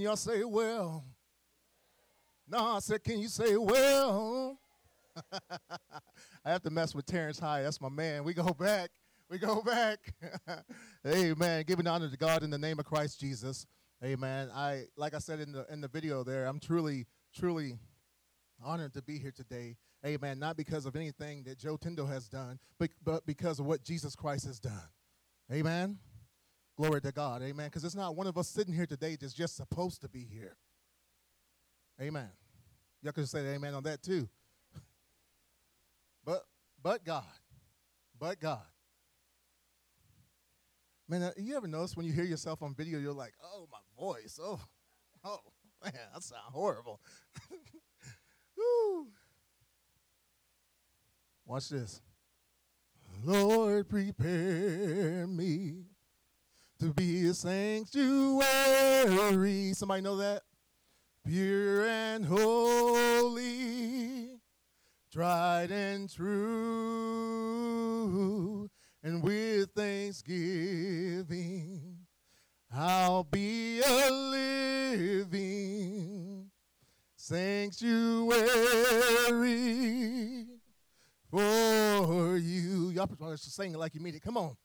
Can y'all say well? No, I said, can you say well? I have to mess with Terrence High. That's my man. We go back. We go back. Amen. Giving honor to God in the name of Christ Jesus. Amen. I like I said in the in the video there, I'm truly, truly honored to be here today. Amen. Not because of anything that Joe Tindall has done, but, but because of what Jesus Christ has done. Amen. Glory to God. Amen. Because it's not one of us sitting here today that's just supposed to be here. Amen. Y'all can say amen on that too. but but God. But God. Man, uh, you ever notice when you hear yourself on video, you're like, oh, my voice. Oh, oh, man, that sounds horrible. Woo. Watch this. Lord, prepare me to be a sanctuary. Somebody know that? Pure and holy, tried and true, and with thanksgiving, I'll be a living sanctuary for you. Y'all should sing it like you mean it. Come on.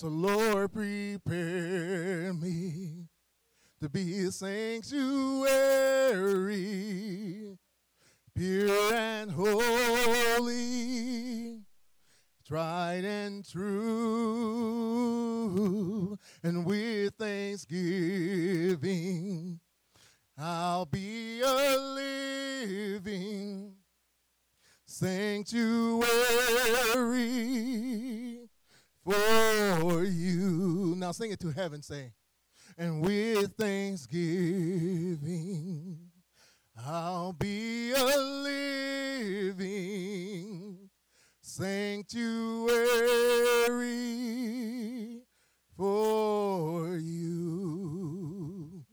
So, Lord, prepare me to be a sanctuary, pure and holy, tried and true, and with thanksgiving, I'll be a living sanctuary for you. Now sing it to heaven, say, and with thanksgiving, I'll be a living sanctuary for you.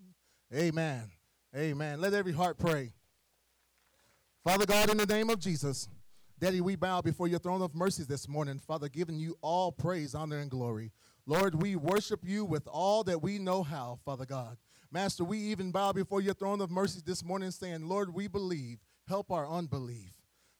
Amen. Amen. Let every heart pray. Father God, in the name of Jesus, Daddy, we bow before your throne of mercies this morning, Father, giving you all praise, honor, and glory. Lord, we worship you with all that we know how, Father God. Master, we even bow before your throne of mercies this morning, saying, Lord, we believe. Help our unbelief.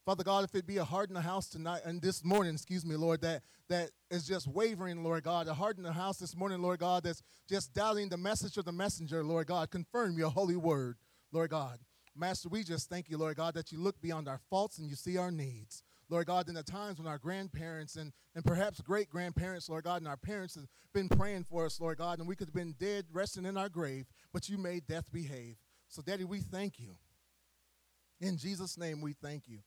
Father God, if it be a heart in the house tonight and this morning, excuse me, Lord, that that is just wavering, Lord God, a heart in the house this morning, Lord God, that's just doubting the message of the messenger, Lord God, confirm your holy word, Lord God. Master, we just thank you, Lord God, that you look beyond our faults and you see our needs. Lord God, in the times when our grandparents and, and perhaps great grandparents, Lord God, and our parents have been praying for us, Lord God, and we could have been dead, resting in our grave, but you made death behave. So, Daddy, we thank you. In Jesus' name, we thank you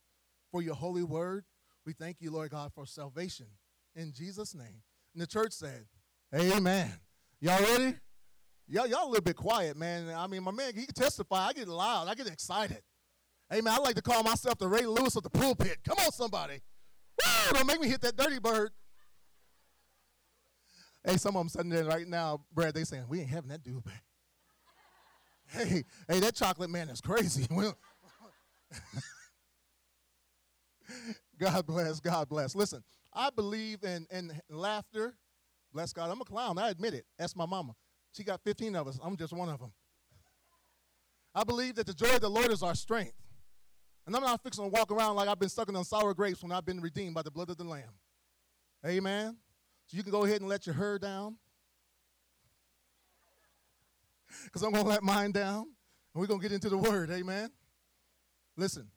for your holy word. We thank you, Lord God, for salvation. In Jesus' name. And the church said, Amen. Y'all ready? Y'all, y'all a little bit quiet, man. I mean, my man, he can testify. I get loud. I get excited. Hey, man, I like to call myself the Ray Lewis of the pulpit. Come on, somebody. Woo! Don't make me hit that dirty bird. Hey, some of them sitting there right now, Brad, they saying, we ain't having that dude back. Hey, hey, that chocolate man is crazy. God bless, God bless. Listen, I believe in, in laughter. Bless God. I'm a clown. I admit it. That's my mama. She got 15 of us. I'm just one of them. I believe that the joy of the Lord is our strength. And I'm not fixing to walk around like I've been sucking on sour grapes when I've been redeemed by the blood of the Lamb. Amen. So you can go ahead and let your hair down. Because I'm going to let mine down. And we're going to get into the word. Amen. Listen,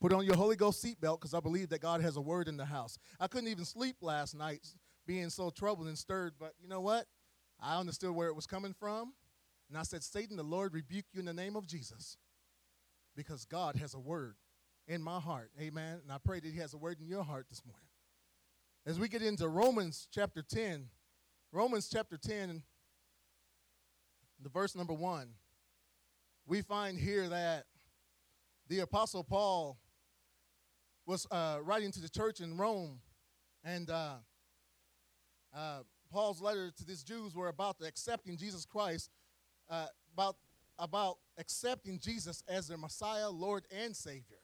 put on your Holy Ghost seatbelt because I believe that God has a word in the house. I couldn't even sleep last night being so troubled and stirred, but you know what? I understood where it was coming from. And I said, Satan, the Lord rebuke you in the name of Jesus because God has a word in my heart. Amen. And I pray that He has a word in your heart this morning. As we get into Romans chapter 10, Romans chapter 10, the verse number 1, we find here that the Apostle Paul was uh, writing to the church in Rome, and uh, uh, Paul's letter to these Jews were about accepting Jesus Christ, uh, about about accepting Jesus as their Messiah, Lord, and Savior.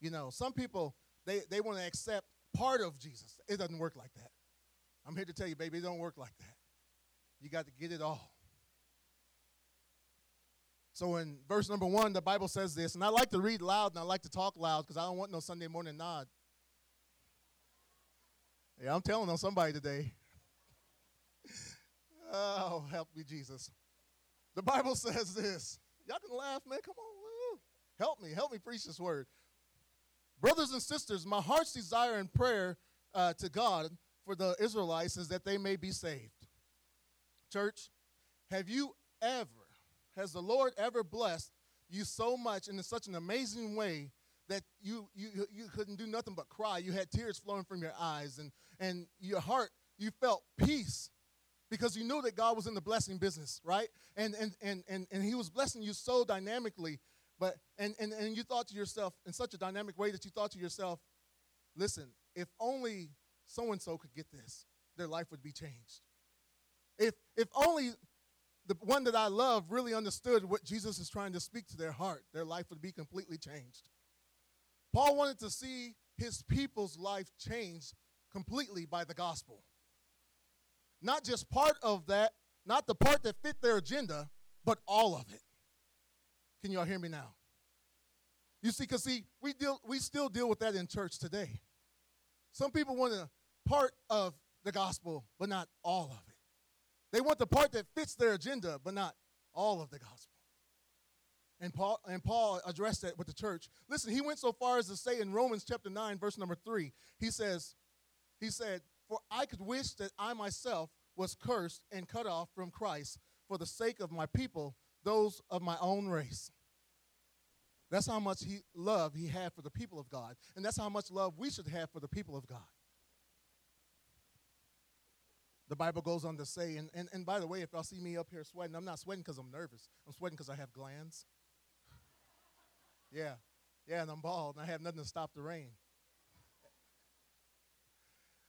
You know, some people they they want to accept part of Jesus. It doesn't work like that. I'm here to tell you, baby, it don't work like that. You got to get it all. So in verse number one, the Bible says this, and I like to read loud and I like to talk loud because I don't want no Sunday morning nod. Yeah, I'm telling on somebody today. Oh, help me, Jesus. The Bible says this. Y'all can laugh, man. Come on. Help me. Help me preach this word. Brothers and sisters, my heart's desire and prayer uh, to God for the Israelites is that they may be saved. Church, have you ever, has the Lord ever blessed you so much and in such an amazing way that you, you, you couldn't do nothing but cry? You had tears flowing from your eyes and, and your heart, you felt peace because you knew that God was in the blessing business, right? And, and, and, and, and he was blessing you so dynamically, but, and, and, and you thought to yourself in such a dynamic way that you thought to yourself, listen, if only so-and-so could get this, their life would be changed. If, if only the one that I love really understood what Jesus is trying to speak to their heart, their life would be completely changed. Paul wanted to see his people's life changed completely by the gospel. Not just part of that, not the part that fit their agenda, but all of it. Can y'all hear me now? You see, because see, we deal we still deal with that in church today. Some people want a part of the gospel, but not all of it. They want the part that fits their agenda, but not all of the gospel. And Paul, and Paul addressed that with the church. Listen, he went so far as to say in Romans chapter 9, verse number 3, he says, he said, For I could wish that I myself was cursed and cut off from Christ for the sake of my people, those of my own race. That's how much he, love he had for the people of God. And that's how much love we should have for the people of God. The Bible goes on to say, and, and, and by the way, if y'all see me up here sweating, I'm not sweating because I'm nervous. I'm sweating because I have glands. Yeah, yeah, and I'm bald, and I have nothing to stop the rain.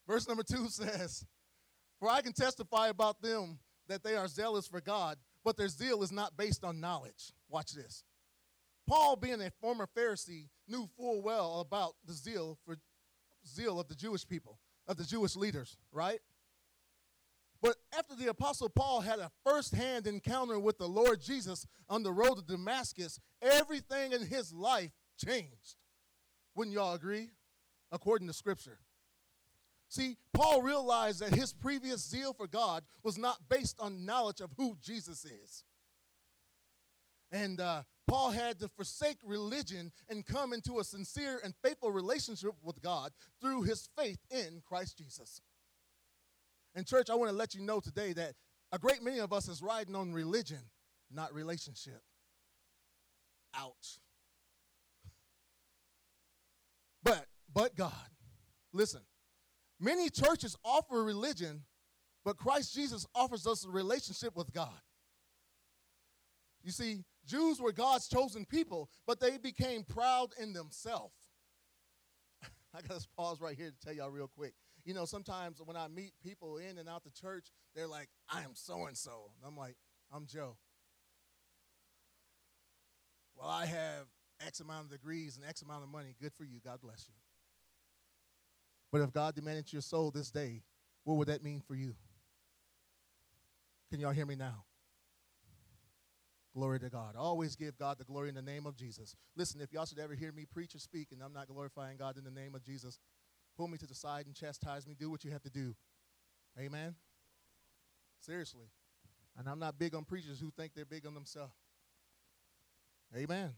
Verse number two says, For I can testify about them that they are zealous for God, but their zeal is not based on knowledge. Watch this. Paul, being a former Pharisee, knew full well about the zeal for zeal of the Jewish people, of the Jewish leaders, right? But after the Apostle Paul had a first hand encounter with the Lord Jesus on the road to Damascus, everything in his life changed. Wouldn't y'all agree? According to Scripture. See, Paul realized that his previous zeal for God was not based on knowledge of who Jesus is. And uh, Paul had to forsake religion and come into a sincere and faithful relationship with God through his faith in Christ Jesus. And, church, I want to let you know today that a great many of us is riding on religion, not relationship. Ouch. But, but God, listen, many churches offer religion, but Christ Jesus offers us a relationship with God. You see, Jews were God's chosen people, but they became proud in themselves. I got to pause right here to tell y'all real quick you know, sometimes when I meet people in and out the church, they're like, I am so and so. And I'm like, I'm Joe. Well, I have X amount of degrees and X amount of money. Good for you. God bless you. But if God demanded your soul this day, what would that mean for you? Can y'all hear me now? Glory to God. Always give God the glory in the name of Jesus. Listen, if y'all should ever hear me preach or speak and I'm not glorifying God in the name of Jesus, pull me to the side and chastise me. Do what you have to do. Amen. Seriously. And I'm not big on preachers who think they're big on themselves. Amen.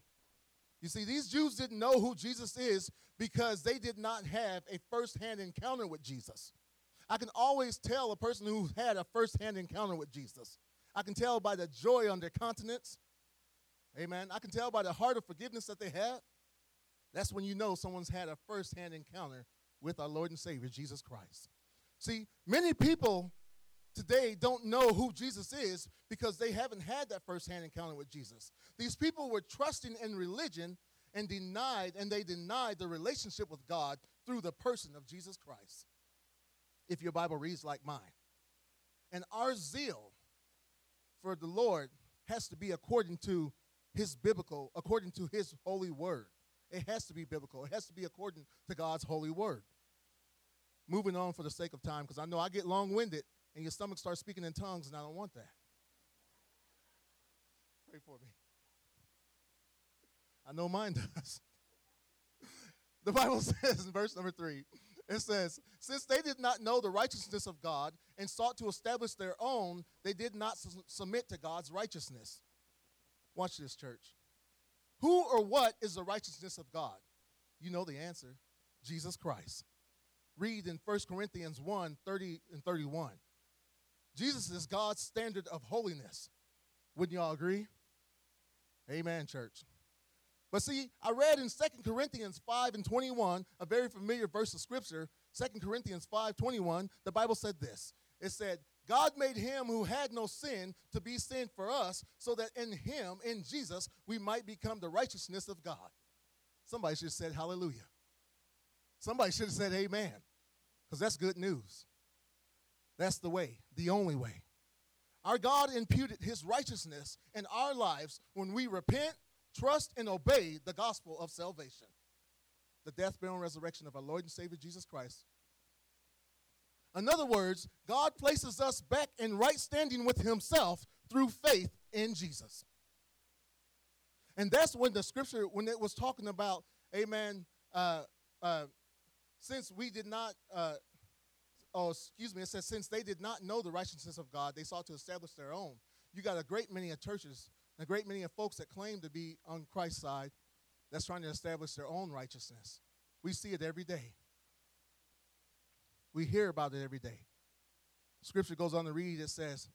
You see, these Jews didn't know who Jesus is because they did not have a first hand encounter with Jesus. I can always tell a person who had a first hand encounter with Jesus. I can tell by the joy on their countenance. Amen. I can tell by the heart of forgiveness that they have. That's when you know someone's had a first hand encounter with our Lord and Savior, Jesus Christ. See, many people today don't know who Jesus is because they haven't had that firsthand encounter with Jesus. These people were trusting in religion and denied, and they denied the relationship with God through the person of Jesus Christ. If your Bible reads like mine. And our zeal for the Lord has to be according to his biblical, according to his holy word. It has to be biblical. It has to be according to God's holy word. Moving on for the sake of time, because I know I get long winded and your stomach starts speaking in tongues, and I don't want that. Pray for me. I know mine does. the Bible says in verse number three, it says, Since they did not know the righteousness of God and sought to establish their own, they did not su- submit to God's righteousness. Watch this, church. Who or what is the righteousness of God? You know the answer Jesus Christ. Read in 1 Corinthians 1 30 and 31. Jesus is God's standard of holiness. Wouldn't y'all agree? Amen, church. But see, I read in 2 Corinthians 5 and 21, a very familiar verse of scripture, 2 Corinthians 5 21, the Bible said this. It said, God made him who had no sin to be sin for us, so that in him, in Jesus, we might become the righteousness of God. Somebody should have said hallelujah. Somebody should have said amen, because that's good news. That's the way, the only way. Our God imputed his righteousness in our lives when we repent, trust, and obey the gospel of salvation. The death, burial, and resurrection of our Lord and Savior Jesus Christ. In other words, God places us back in right standing with himself through faith in Jesus. And that's when the scripture, when it was talking about, amen, uh, uh, since we did not, uh, oh, excuse me, it says, since they did not know the righteousness of God, they sought to establish their own. You got a great many of churches, a great many of folks that claim to be on Christ's side that's trying to establish their own righteousness. We see it every day. We hear about it every day. Scripture goes on to read, it says,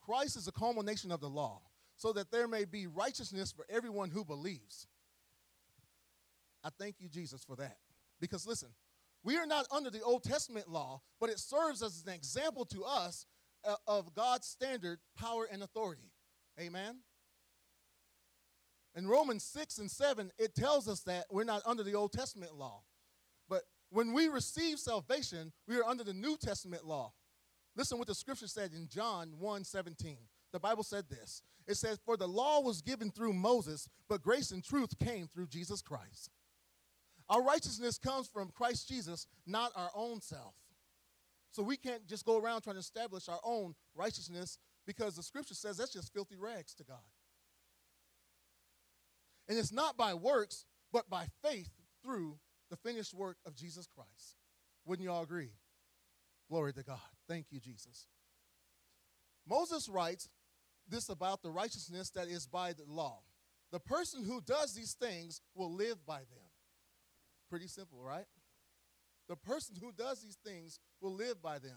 Christ is the culmination of the law, so that there may be righteousness for everyone who believes. I thank you, Jesus, for that. Because listen, we are not under the Old Testament law, but it serves as an example to us uh, of God's standard, power, and authority. Amen? In Romans 6 and 7, it tells us that we're not under the Old Testament law. But when we receive salvation, we are under the New Testament law. Listen what the scripture said in John 1 17. The Bible said this It says, For the law was given through Moses, but grace and truth came through Jesus Christ. Our righteousness comes from Christ Jesus, not our own self. So we can't just go around trying to establish our own righteousness because the scripture says that's just filthy rags to God. And it's not by works, but by faith through the finished work of Jesus Christ. Wouldn't you all agree? Glory to God. Thank you, Jesus. Moses writes this about the righteousness that is by the law. The person who does these things will live by them. Pretty simple, right? The person who does these things will live by them.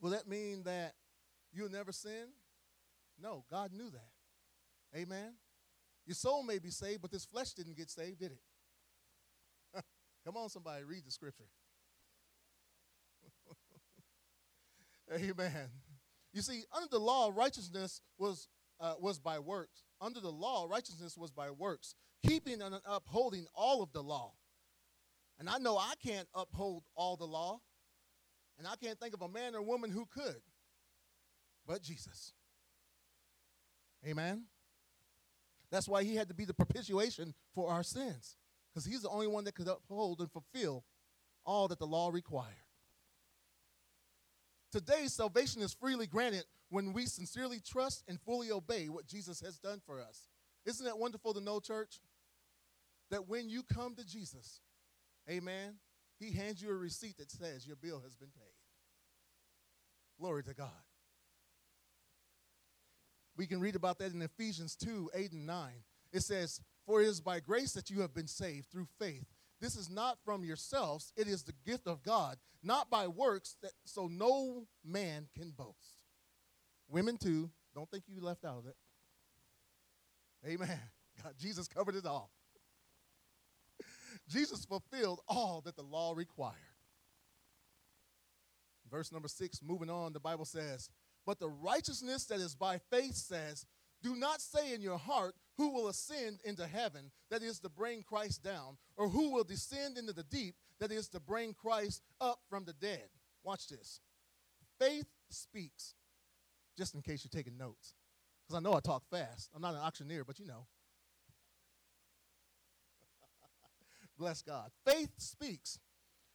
Will that mean that you'll never sin? No, God knew that. Amen. Your soul may be saved, but this flesh didn't get saved, did it? Come on, somebody, read the scripture. Amen. You see, under the law, righteousness was, uh, was by works. Under the law, righteousness was by works, keeping and upholding all of the law. And I know I can't uphold all the law, and I can't think of a man or woman who could, but Jesus. Amen. That's why he had to be the propitiation for our sins, because he's the only one that could uphold and fulfill all that the law required. Today, salvation is freely granted when we sincerely trust and fully obey what Jesus has done for us. Isn't that wonderful to know, church? That when you come to Jesus, amen, he hands you a receipt that says your bill has been paid. Glory to God. We can read about that in Ephesians 2 8 and 9. It says, For it is by grace that you have been saved through faith. This is not from yourselves, it is the gift of God, not by works, that, so no man can boast. Women, too, don't think you left out of it. Amen. God, Jesus covered it all. Jesus fulfilled all that the law required. Verse number six, moving on, the Bible says, But the righteousness that is by faith says, Do not say in your heart, who will ascend into heaven, that is to bring Christ down, or who will descend into the deep, that is to bring Christ up from the dead. Watch this. Faith speaks, just in case you're taking notes, because I know I talk fast. I'm not an auctioneer, but you know. Bless God. Faith speaks.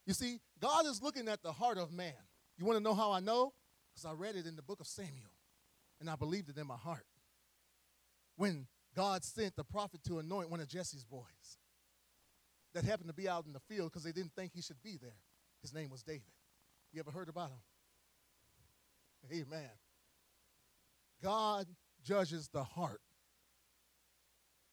You see, God is looking at the heart of man. You want to know how I know? Because I read it in the book of Samuel, and I believed it in my heart. When God sent the prophet to anoint one of Jesse's boys that happened to be out in the field because they didn't think he should be there. His name was David. You ever heard about him? Amen. God judges the heart.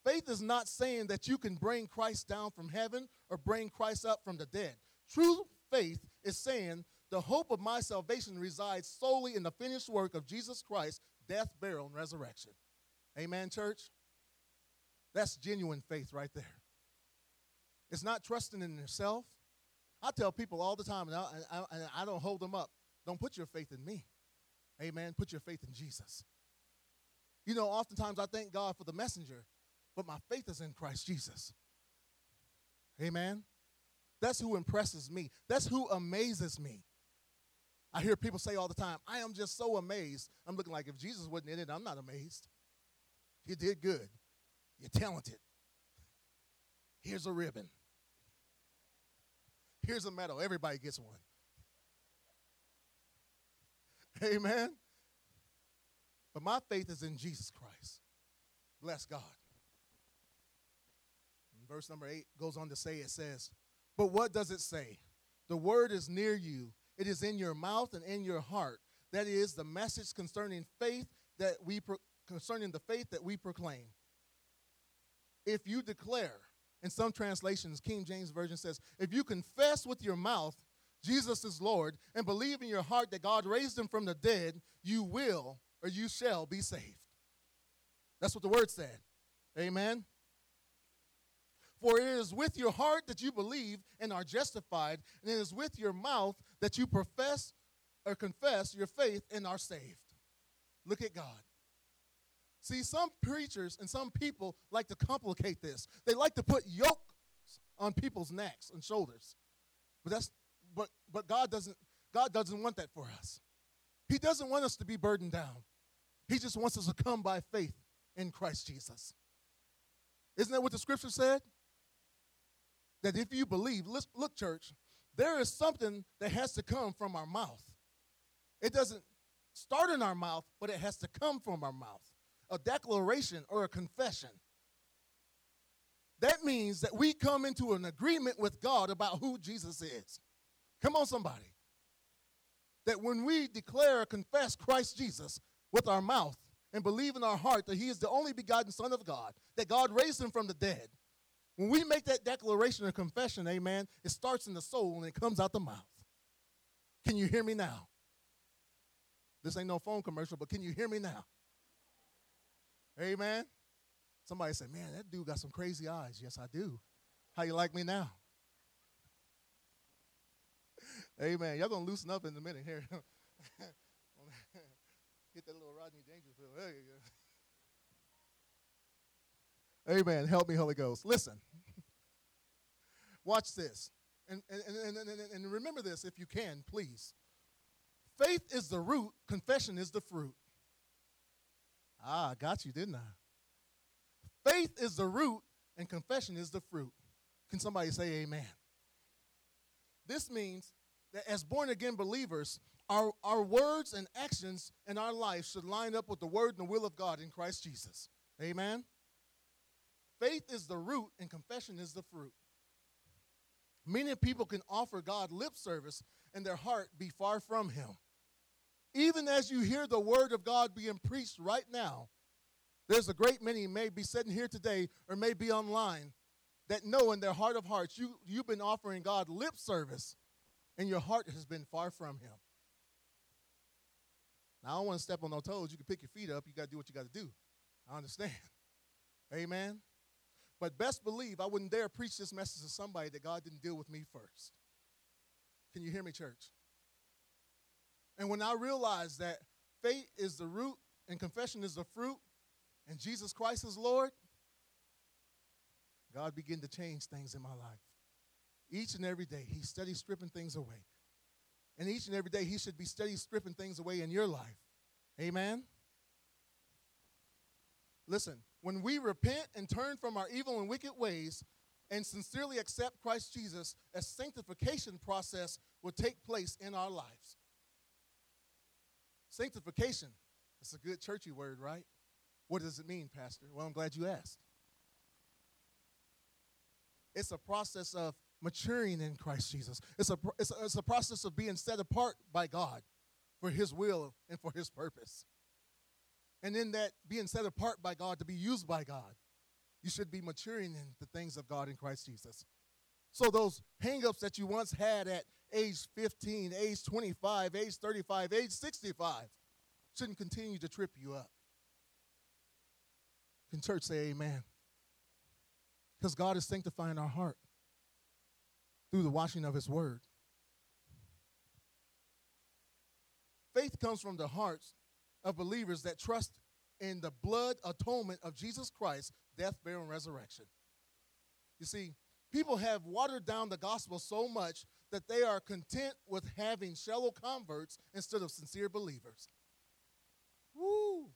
Faith is not saying that you can bring Christ down from heaven or bring Christ up from the dead. True faith is saying the hope of my salvation resides solely in the finished work of Jesus Christ, death, burial, and resurrection. Amen, church? That's genuine faith right there. It's not trusting in yourself. I tell people all the time, and I, I, I don't hold them up. Don't put your faith in me. Amen. Put your faith in Jesus. You know, oftentimes I thank God for the messenger, but my faith is in Christ Jesus. Amen. That's who impresses me. That's who amazes me. I hear people say all the time, I am just so amazed. I'm looking like if Jesus wasn't in it, I'm not amazed. You did good. You're talented. Here's a ribbon. Here's a medal. Everybody gets one. Amen. But my faith is in Jesus Christ. Bless God. Verse number eight goes on to say, it says, But what does it say? The word is near you, it is in your mouth and in your heart. That is the message concerning faith that we pro- concerning the faith that we proclaim. If you declare, in some translations, King James Version says, if you confess with your mouth Jesus is Lord and believe in your heart that God raised him from the dead, you will or you shall be saved. That's what the word said. Amen. For it is with your heart that you believe and are justified, and it is with your mouth that you profess or confess your faith and are saved. Look at God. See, some preachers and some people like to complicate this. They like to put yokes on people's necks and shoulders. But that's but but God doesn't God doesn't want that for us. He doesn't want us to be burdened down. He just wants us to come by faith in Christ Jesus. Isn't that what the scripture said? That if you believe, look, church, there is something that has to come from our mouth. It doesn't start in our mouth, but it has to come from our mouth a declaration or a confession. That means that we come into an agreement with God about who Jesus is. Come on, somebody. That when we declare or confess Christ Jesus with our mouth and believe in our heart that he is the only begotten Son of God, that God raised him from the dead, when we make that declaration or confession, amen, it starts in the soul and it comes out the mouth. Can you hear me now? This ain't no phone commercial, but can you hear me now? Amen. Somebody said, Man, that dude got some crazy eyes. Yes, I do. How you like me now? Amen. Y'all gonna loosen up in a minute here. Get that little Rodney Dangerfield. There you go. Amen. Help me, Holy Ghost. Listen. Watch this. And, and, and, and, and remember this if you can, please. Faith is the root, confession is the fruit. Ah, I got you, didn't I? Faith is the root and confession is the fruit. Can somebody say amen? This means that as born again believers, our, our words and actions in our life should line up with the word and the will of God in Christ Jesus. Amen? Faith is the root and confession is the fruit. Many people can offer God lip service and their heart be far from Him. Even as you hear the word of God being preached right now, there's a great many may be sitting here today or may be online that know in their heart of hearts you, you've been offering God lip service and your heart has been far from Him. Now, I don't want to step on no toes. You can pick your feet up. You got to do what you got to do. I understand. Amen. But best believe I wouldn't dare preach this message to somebody that God didn't deal with me first. Can you hear me, church? And when I realized that faith is the root and confession is the fruit, and Jesus Christ is Lord, God began to change things in my life. Each and every day, He steady stripping things away. And each and every day, He should be steady stripping things away in your life. Amen? Listen, when we repent and turn from our evil and wicked ways and sincerely accept Christ Jesus, a sanctification process will take place in our lives. Sanctification. It's a good churchy word, right? What does it mean, Pastor? Well, I'm glad you asked. It's a process of maturing in Christ Jesus. It's a, it's a, it's a process of being set apart by God for His will and for His purpose. And in that being set apart by God to be used by God, you should be maturing in the things of God in Christ Jesus. So those hangups that you once had at age 15, age 25, age 35, age 65 shouldn't continue to trip you up. Can church say amen? Because God is sanctifying our heart through the washing of his word. Faith comes from the hearts of believers that trust in the blood atonement of Jesus Christ, death, burial, and resurrection. You see, people have watered down the gospel so much that they are content with having shallow converts instead of sincere believers. Woo!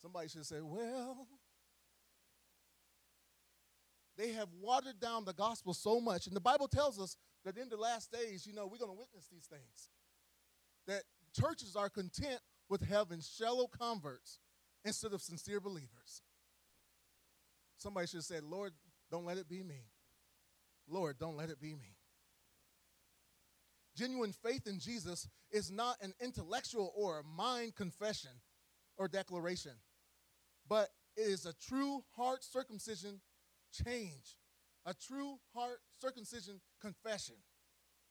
Somebody should say, well, they have watered down the gospel so much. And the Bible tells us that in the last days, you know, we're going to witness these things. That churches are content with having shallow converts instead of sincere believers. Somebody should have said, Lord, don't let it be me. Lord, don't let it be me. Genuine faith in Jesus is not an intellectual or mind confession or declaration, but it is a true heart circumcision change, a true heart circumcision confession,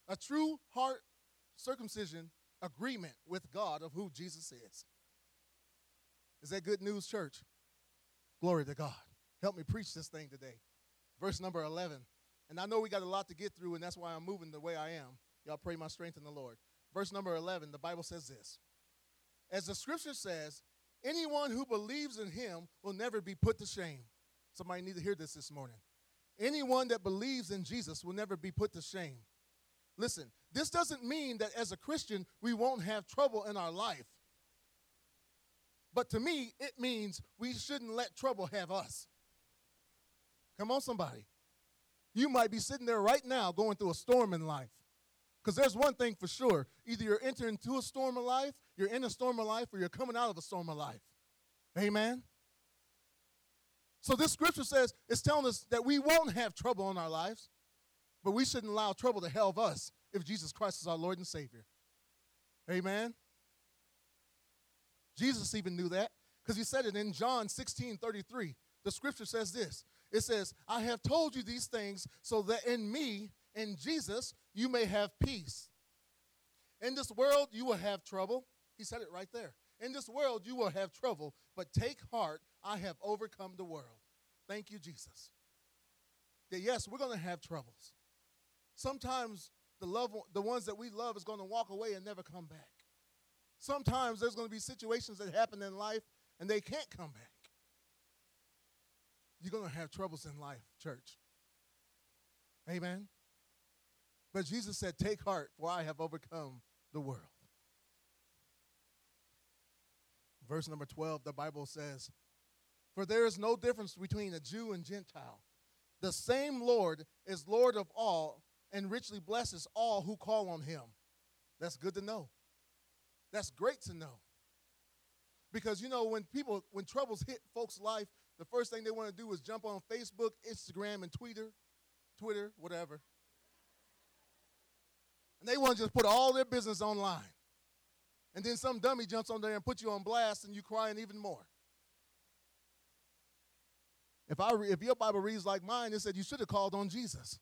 a true heart circumcision agreement with God of who Jesus is. Is that good news, church? Glory to God. Help me preach this thing today. Verse number 11. And I know we got a lot to get through, and that's why I'm moving the way I am. Y'all pray my strength in the Lord. Verse number 11, the Bible says this As the scripture says, anyone who believes in him will never be put to shame. Somebody need to hear this this morning. Anyone that believes in Jesus will never be put to shame. Listen, this doesn't mean that as a Christian we won't have trouble in our life. But to me, it means we shouldn't let trouble have us. Come on, somebody. You might be sitting there right now going through a storm in life. Because there's one thing for sure either you're entering into a storm of life, you're in a storm of life, or you're coming out of a storm of life. Amen? So this scripture says it's telling us that we won't have trouble in our lives, but we shouldn't allow trouble to help us if Jesus Christ is our Lord and Savior. Amen. Jesus even knew that because he said it in John 16 33. The scripture says this it says, I have told you these things so that in me, in Jesus, you may have peace. In this world, you will have trouble. He said it right there. In this world, you will have trouble, but take heart, I have overcome the world. Thank you, Jesus. That yes, we're going to have troubles. Sometimes the love, the ones that we love, is going to walk away and never come back. Sometimes there's going to be situations that happen in life and they can't come back. You're going to have troubles in life, church. Amen. But Jesus said, Take heart, for I have overcome the world. Verse number 12, the Bible says, For there is no difference between a Jew and Gentile. The same Lord is Lord of all and richly blesses all who call on him. That's good to know. That's great to know. Because you know, when people, when troubles hit folks' life, the first thing they want to do is jump on Facebook, Instagram, and Twitter, Twitter, whatever. And they want to just put all their business online. And then some dummy jumps on there and puts you on blast and you crying even more. If, I if your Bible reads like mine, it said you should have called on Jesus.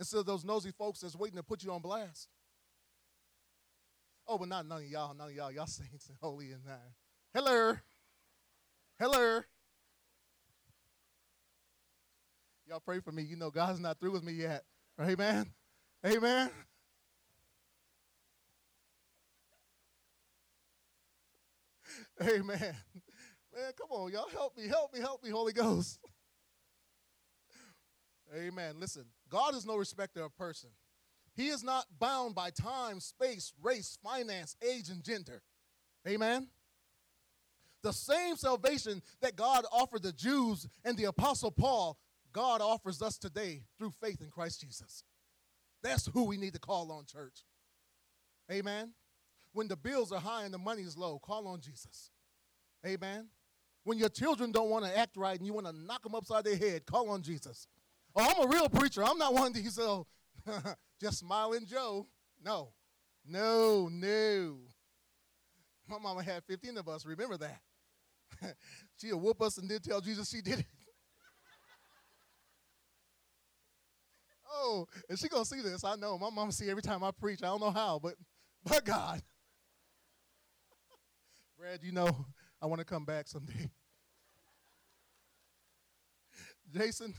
Instead of those nosy folks that's waiting to put you on blast. Oh, but not none of y'all, none of y'all, y'all saints and holy and that. Hello. Hello. Y'all pray for me. You know God's not through with me yet. Amen. Amen. Amen. Man, come on, y'all. Help me, help me, help me, Holy Ghost. Amen. Listen, God is no respecter of person. He is not bound by time, space, race, finance, age, and gender. Amen. The same salvation that God offered the Jews and the Apostle Paul, God offers us today through faith in Christ Jesus. That's who we need to call on, church. Amen. When the bills are high and the money is low, call on Jesus. Amen. When your children don't want to act right and you want to knock them upside their head, call on Jesus. Oh, I'm a real preacher. I'm not one of these uh, just smiling Joe. No, no, no. My mama had 15 of us. Remember that. She'll whoop us and then tell Jesus she did it. oh, and she gonna see this. I know. My mama see every time I preach. I don't know how, but but God. Brad, you know, I want to come back someday. Jason.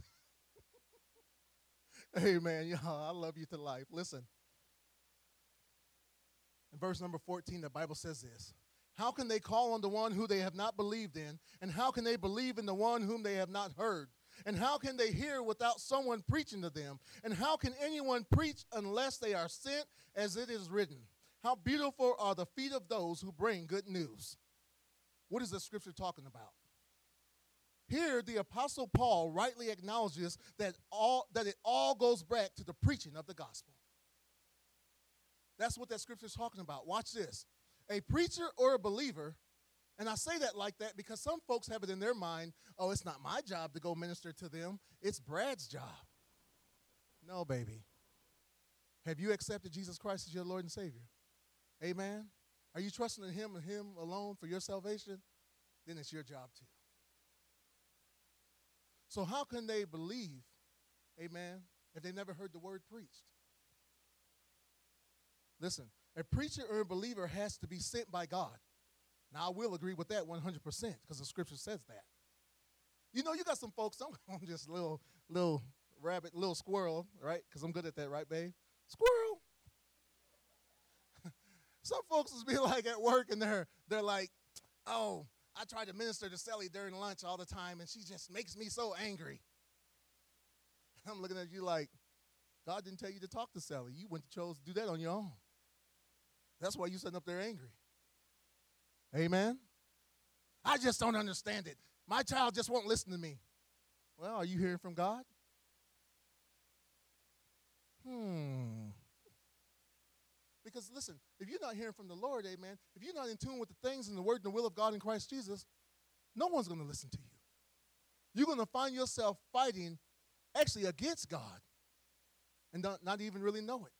Man, y'all, I love you to life. Listen. In verse number 14, the Bible says this. How can they call on the one who they have not believed in? And how can they believe in the one whom they have not heard? And how can they hear without someone preaching to them? And how can anyone preach unless they are sent, as it is written? How beautiful are the feet of those who bring good news. What is the scripture talking about? Here, the apostle Paul rightly acknowledges that all that it all goes back to the preaching of the gospel. That's what that scripture is talking about. Watch this. A preacher or a believer, and I say that like that because some folks have it in their mind, oh, it's not my job to go minister to them, it's Brad's job. No, baby. Have you accepted Jesus Christ as your Lord and Savior? Amen. Are you trusting in Him and Him alone for your salvation? Then it's your job too. So, how can they believe, amen, if they never heard the word preached? Listen, a preacher or a believer has to be sent by God. Now, I will agree with that 100% because the scripture says that. You know, you got some folks, I'm just little, little rabbit, little squirrel, right? Because I'm good at that, right, babe? Squirrel. some folks will be like at work and they're, they're like, oh, I try to minister to Sally during lunch all the time, and she just makes me so angry. I'm looking at you like, God didn't tell you to talk to Sally. You went to chose to do that on your own. That's why you sitting up there angry. Amen. I just don't understand it. My child just won't listen to me. Well, are you hearing from God? Hmm. Because listen, if you're not hearing from the Lord, amen, if you're not in tune with the things and the word and the will of God in Christ Jesus, no one's going to listen to you. You're going to find yourself fighting actually against God and not, not even really know it.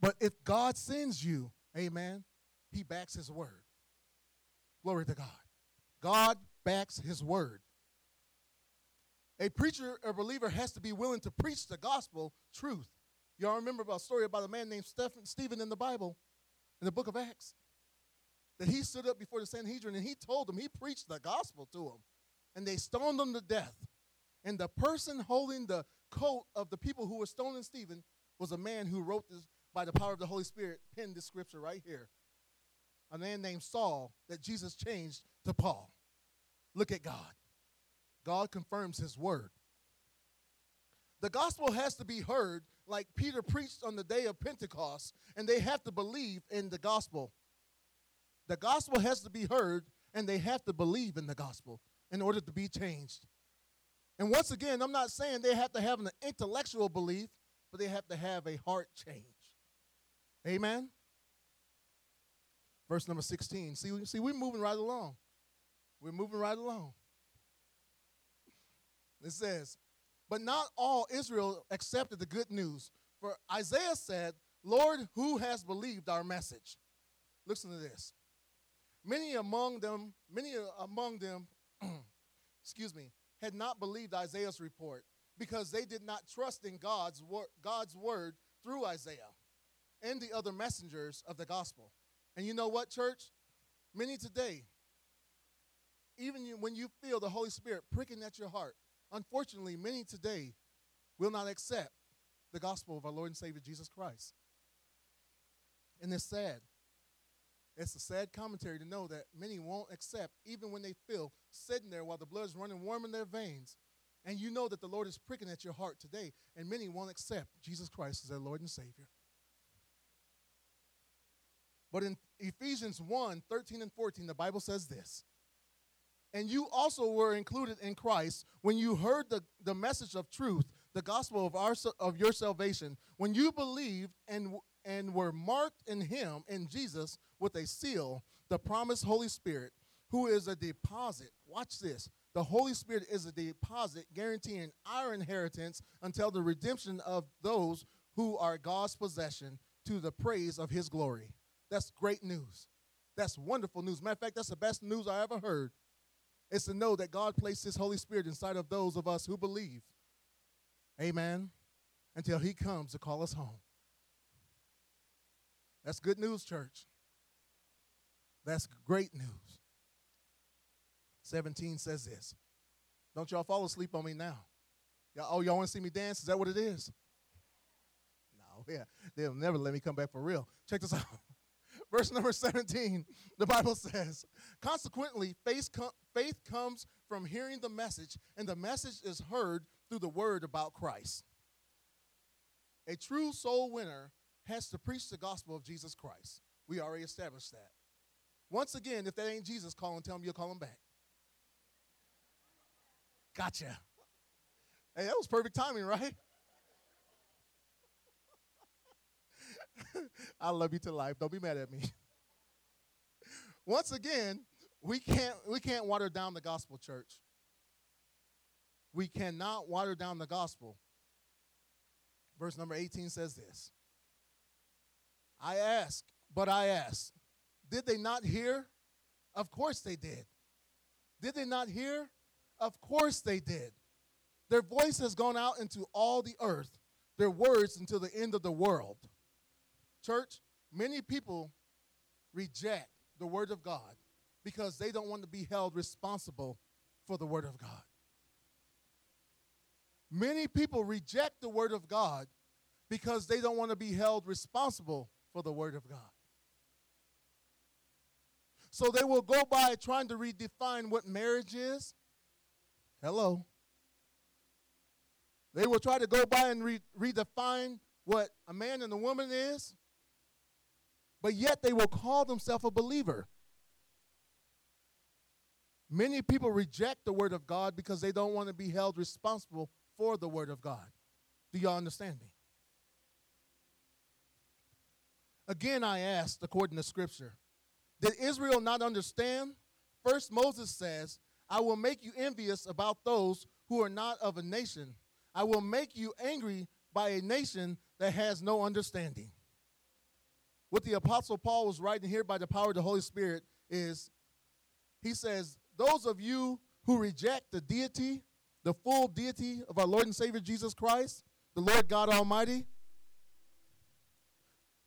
But if God sends you, amen, he backs his word. Glory to God. God backs his word. A preacher or believer has to be willing to preach the gospel truth Y'all remember about a story about a man named Stephen, Stephen in the Bible, in the book of Acts? That he stood up before the Sanhedrin and he told them, he preached the gospel to them. And they stoned him to death. And the person holding the coat of the people who were stoning Stephen was a man who wrote this by the power of the Holy Spirit, penned this scripture right here. A man named Saul that Jesus changed to Paul. Look at God. God confirms his word. The gospel has to be heard like Peter preached on the day of Pentecost, and they have to believe in the gospel. The gospel has to be heard, and they have to believe in the gospel in order to be changed. And once again, I'm not saying they have to have an intellectual belief, but they have to have a heart change. Amen? Verse number 16. See, see, we're moving right along. We're moving right along. It says, but not all Israel accepted the good news. For Isaiah said, Lord, who has believed our message? Listen to this. Many among them, many among them, excuse me, had not believed Isaiah's report because they did not trust in God's, wor- God's word through Isaiah and the other messengers of the gospel. And you know what, church? Many today, even when you feel the Holy Spirit pricking at your heart, Unfortunately, many today will not accept the gospel of our Lord and Savior Jesus Christ. And it's sad. It's a sad commentary to know that many won't accept, even when they feel sitting there while the blood is running warm in their veins. And you know that the Lord is pricking at your heart today, and many won't accept Jesus Christ as their Lord and Savior. But in Ephesians 1 13 and 14, the Bible says this and you also were included in Christ when you heard the, the message of truth, the gospel of, our, of your salvation, when you believed and, and were marked in Him, in Jesus, with a seal, the promised Holy Spirit, who is a deposit. Watch this. The Holy Spirit is a deposit guaranteeing our inheritance until the redemption of those who are God's possession to the praise of his glory. That's great news. That's wonderful news. Matter of fact, that's the best news I ever heard. It's to know that God placed his Holy Spirit inside of those of us who believe. Amen. Until he comes to call us home. That's good news, church. That's great news. 17 says this. Don't y'all fall asleep on me now. Y'all, oh, y'all want to see me dance? Is that what it is? No, yeah. They'll never let me come back for real. Check this out. Verse number 17, the Bible says, Consequently, faith, com- faith comes from hearing the message, and the message is heard through the word about Christ. A true soul winner has to preach the gospel of Jesus Christ. We already established that. Once again, if that ain't Jesus calling, tell him you'll call him back. Gotcha. Hey, that was perfect timing, right? I love you to life. Don't be mad at me. Once again, we can't we can't water down the gospel, church. We cannot water down the gospel. Verse number 18 says this. I ask, but I ask, did they not hear? Of course they did. Did they not hear? Of course they did. Their voice has gone out into all the earth, their words until the end of the world. Church, many people reject the word of God because they don't want to be held responsible for the word of God. Many people reject the word of God because they don't want to be held responsible for the word of God. So they will go by trying to redefine what marriage is. Hello. They will try to go by and re- redefine what a man and a woman is but yet they will call themselves a believer. Many people reject the word of God because they don't want to be held responsible for the word of God. Do y'all understand me? Again, I asked, according to scripture, did Israel not understand? First, Moses says, I will make you envious about those who are not of a nation. I will make you angry by a nation that has no understanding what the Apostle Paul was writing here by the power of the Holy Spirit is he says, Those of you who reject the deity, the full deity of our Lord and Savior Jesus Christ, the Lord God Almighty,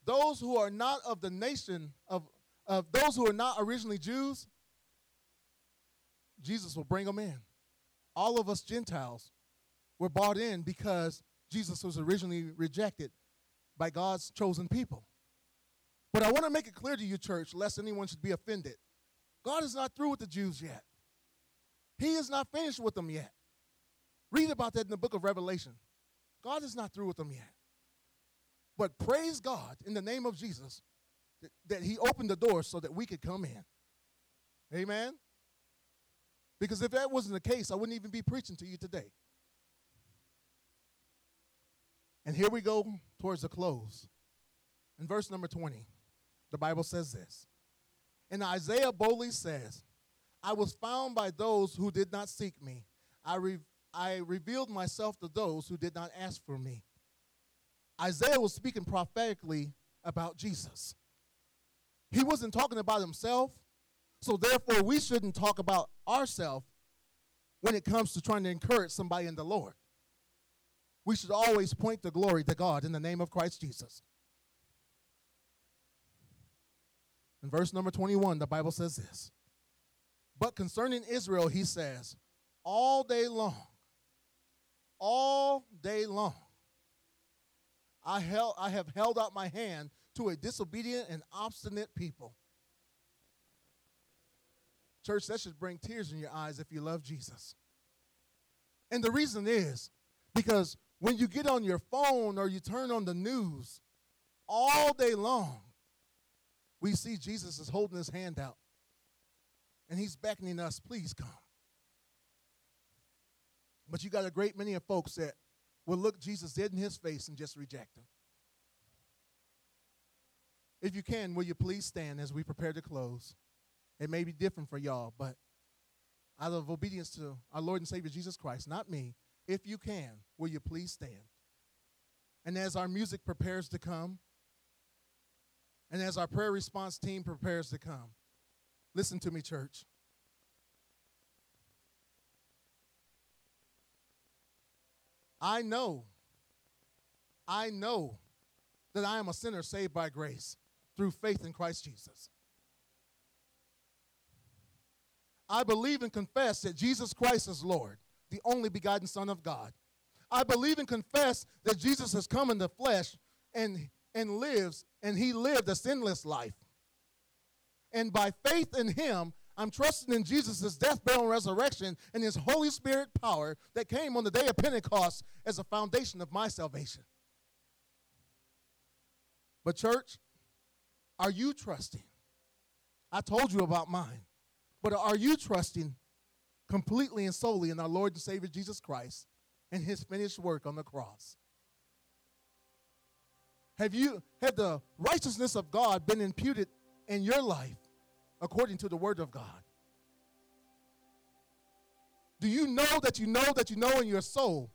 those who are not of the nation of, of those who are not originally Jews, Jesus will bring them in. All of us Gentiles were bought in because Jesus was originally rejected by God's chosen people. But I want to make it clear to you, church, lest anyone should be offended. God is not through with the Jews yet. He is not finished with them yet. Read about that in the book of Revelation. God is not through with them yet. But praise God in the name of Jesus that, that He opened the door so that we could come in. Amen? Because if that wasn't the case, I wouldn't even be preaching to you today. And here we go towards the close. In verse number 20. The Bible says this. And Isaiah boldly says, I was found by those who did not seek me. I, re- I revealed myself to those who did not ask for me. Isaiah was speaking prophetically about Jesus. He wasn't talking about himself, so therefore we shouldn't talk about ourselves when it comes to trying to encourage somebody in the Lord. We should always point the glory to God in the name of Christ Jesus. In verse number 21, the Bible says this But concerning Israel, he says, All day long, all day long, I, held, I have held out my hand to a disobedient and obstinate people. Church, that should bring tears in your eyes if you love Jesus. And the reason is because when you get on your phone or you turn on the news all day long, we see Jesus is holding his hand out and he's beckoning us, please come. But you got a great many of folks that will look Jesus dead in his face and just reject him. If you can, will you please stand as we prepare to close? It may be different for y'all, but out of obedience to our Lord and Savior Jesus Christ, not me, if you can, will you please stand? And as our music prepares to come, and as our prayer response team prepares to come, listen to me, church. I know, I know that I am a sinner saved by grace through faith in Christ Jesus. I believe and confess that Jesus Christ is Lord, the only begotten Son of God. I believe and confess that Jesus has come in the flesh and, and lives, and he lived a sinless life. And by faith in him, I'm trusting in Jesus' death, burial, and resurrection and his Holy Spirit power that came on the day of Pentecost as a foundation of my salvation. But, church, are you trusting? I told you about mine. But are you trusting completely and solely in our Lord and Savior Jesus Christ and his finished work on the cross? Have you have the righteousness of God been imputed in your life according to the word of God? Do you know that you know that you know in your soul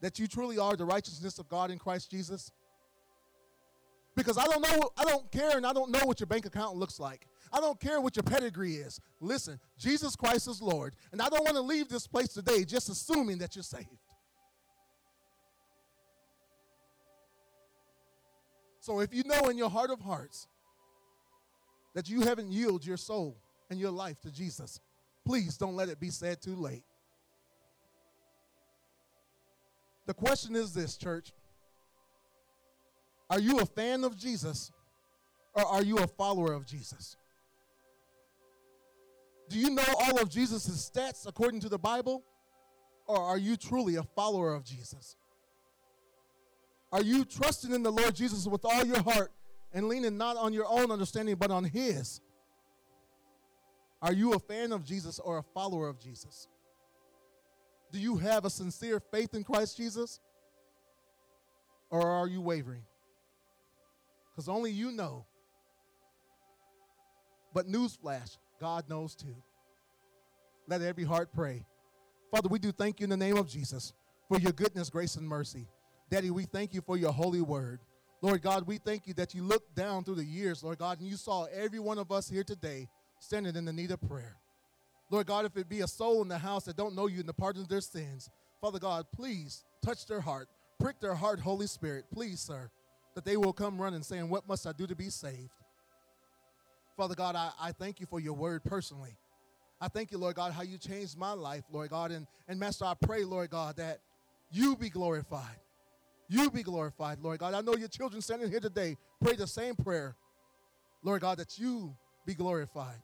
that you truly are the righteousness of God in Christ Jesus? Because I don't know, I don't care, and I don't know what your bank account looks like. I don't care what your pedigree is. Listen, Jesus Christ is Lord. And I don't want to leave this place today just assuming that you're saved. So if you know in your heart of hearts that you haven't yielded your soul and your life to Jesus, please don't let it be said too late. The question is this, church Are you a fan of Jesus or are you a follower of Jesus? Do you know all of Jesus' stats according to the Bible? Or are you truly a follower of Jesus? Are you trusting in the Lord Jesus with all your heart and leaning not on your own understanding but on His? Are you a fan of Jesus or a follower of Jesus? Do you have a sincere faith in Christ Jesus? Or are you wavering? Because only you know. But newsflash, God knows too. Let every heart pray. Father, we do thank you in the name of Jesus for your goodness, grace, and mercy. Daddy, we thank you for your holy word. Lord God, we thank you that you looked down through the years, Lord God, and you saw every one of us here today standing in the need of prayer. Lord God, if it be a soul in the house that don't know you in the pardon of their sins, Father God, please touch their heart, prick their heart, Holy Spirit, please, sir, that they will come running saying, What must I do to be saved? Father God, I, I thank you for your word personally. I thank you, Lord God, how you changed my life, Lord God. And, and Master, I pray, Lord God, that you be glorified. You be glorified, Lord God. I know your children standing here today pray the same prayer, Lord God, that you be glorified,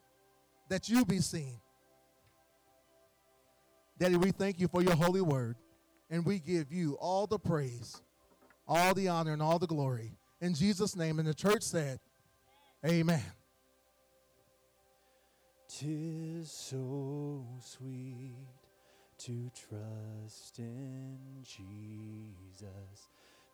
that you be seen. Daddy, we thank you for your holy word, and we give you all the praise, all the honor, and all the glory. In Jesus' name, and the church said, Amen. Tis so sweet to trust in Jesus,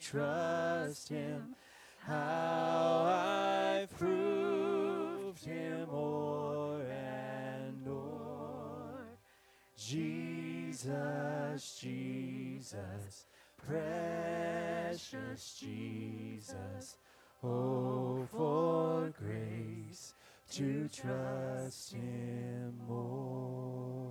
trust him, how I've proved him o'er and o'er. Jesus, Jesus, precious Jesus, Oh, for grace to trust Him more.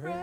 Pray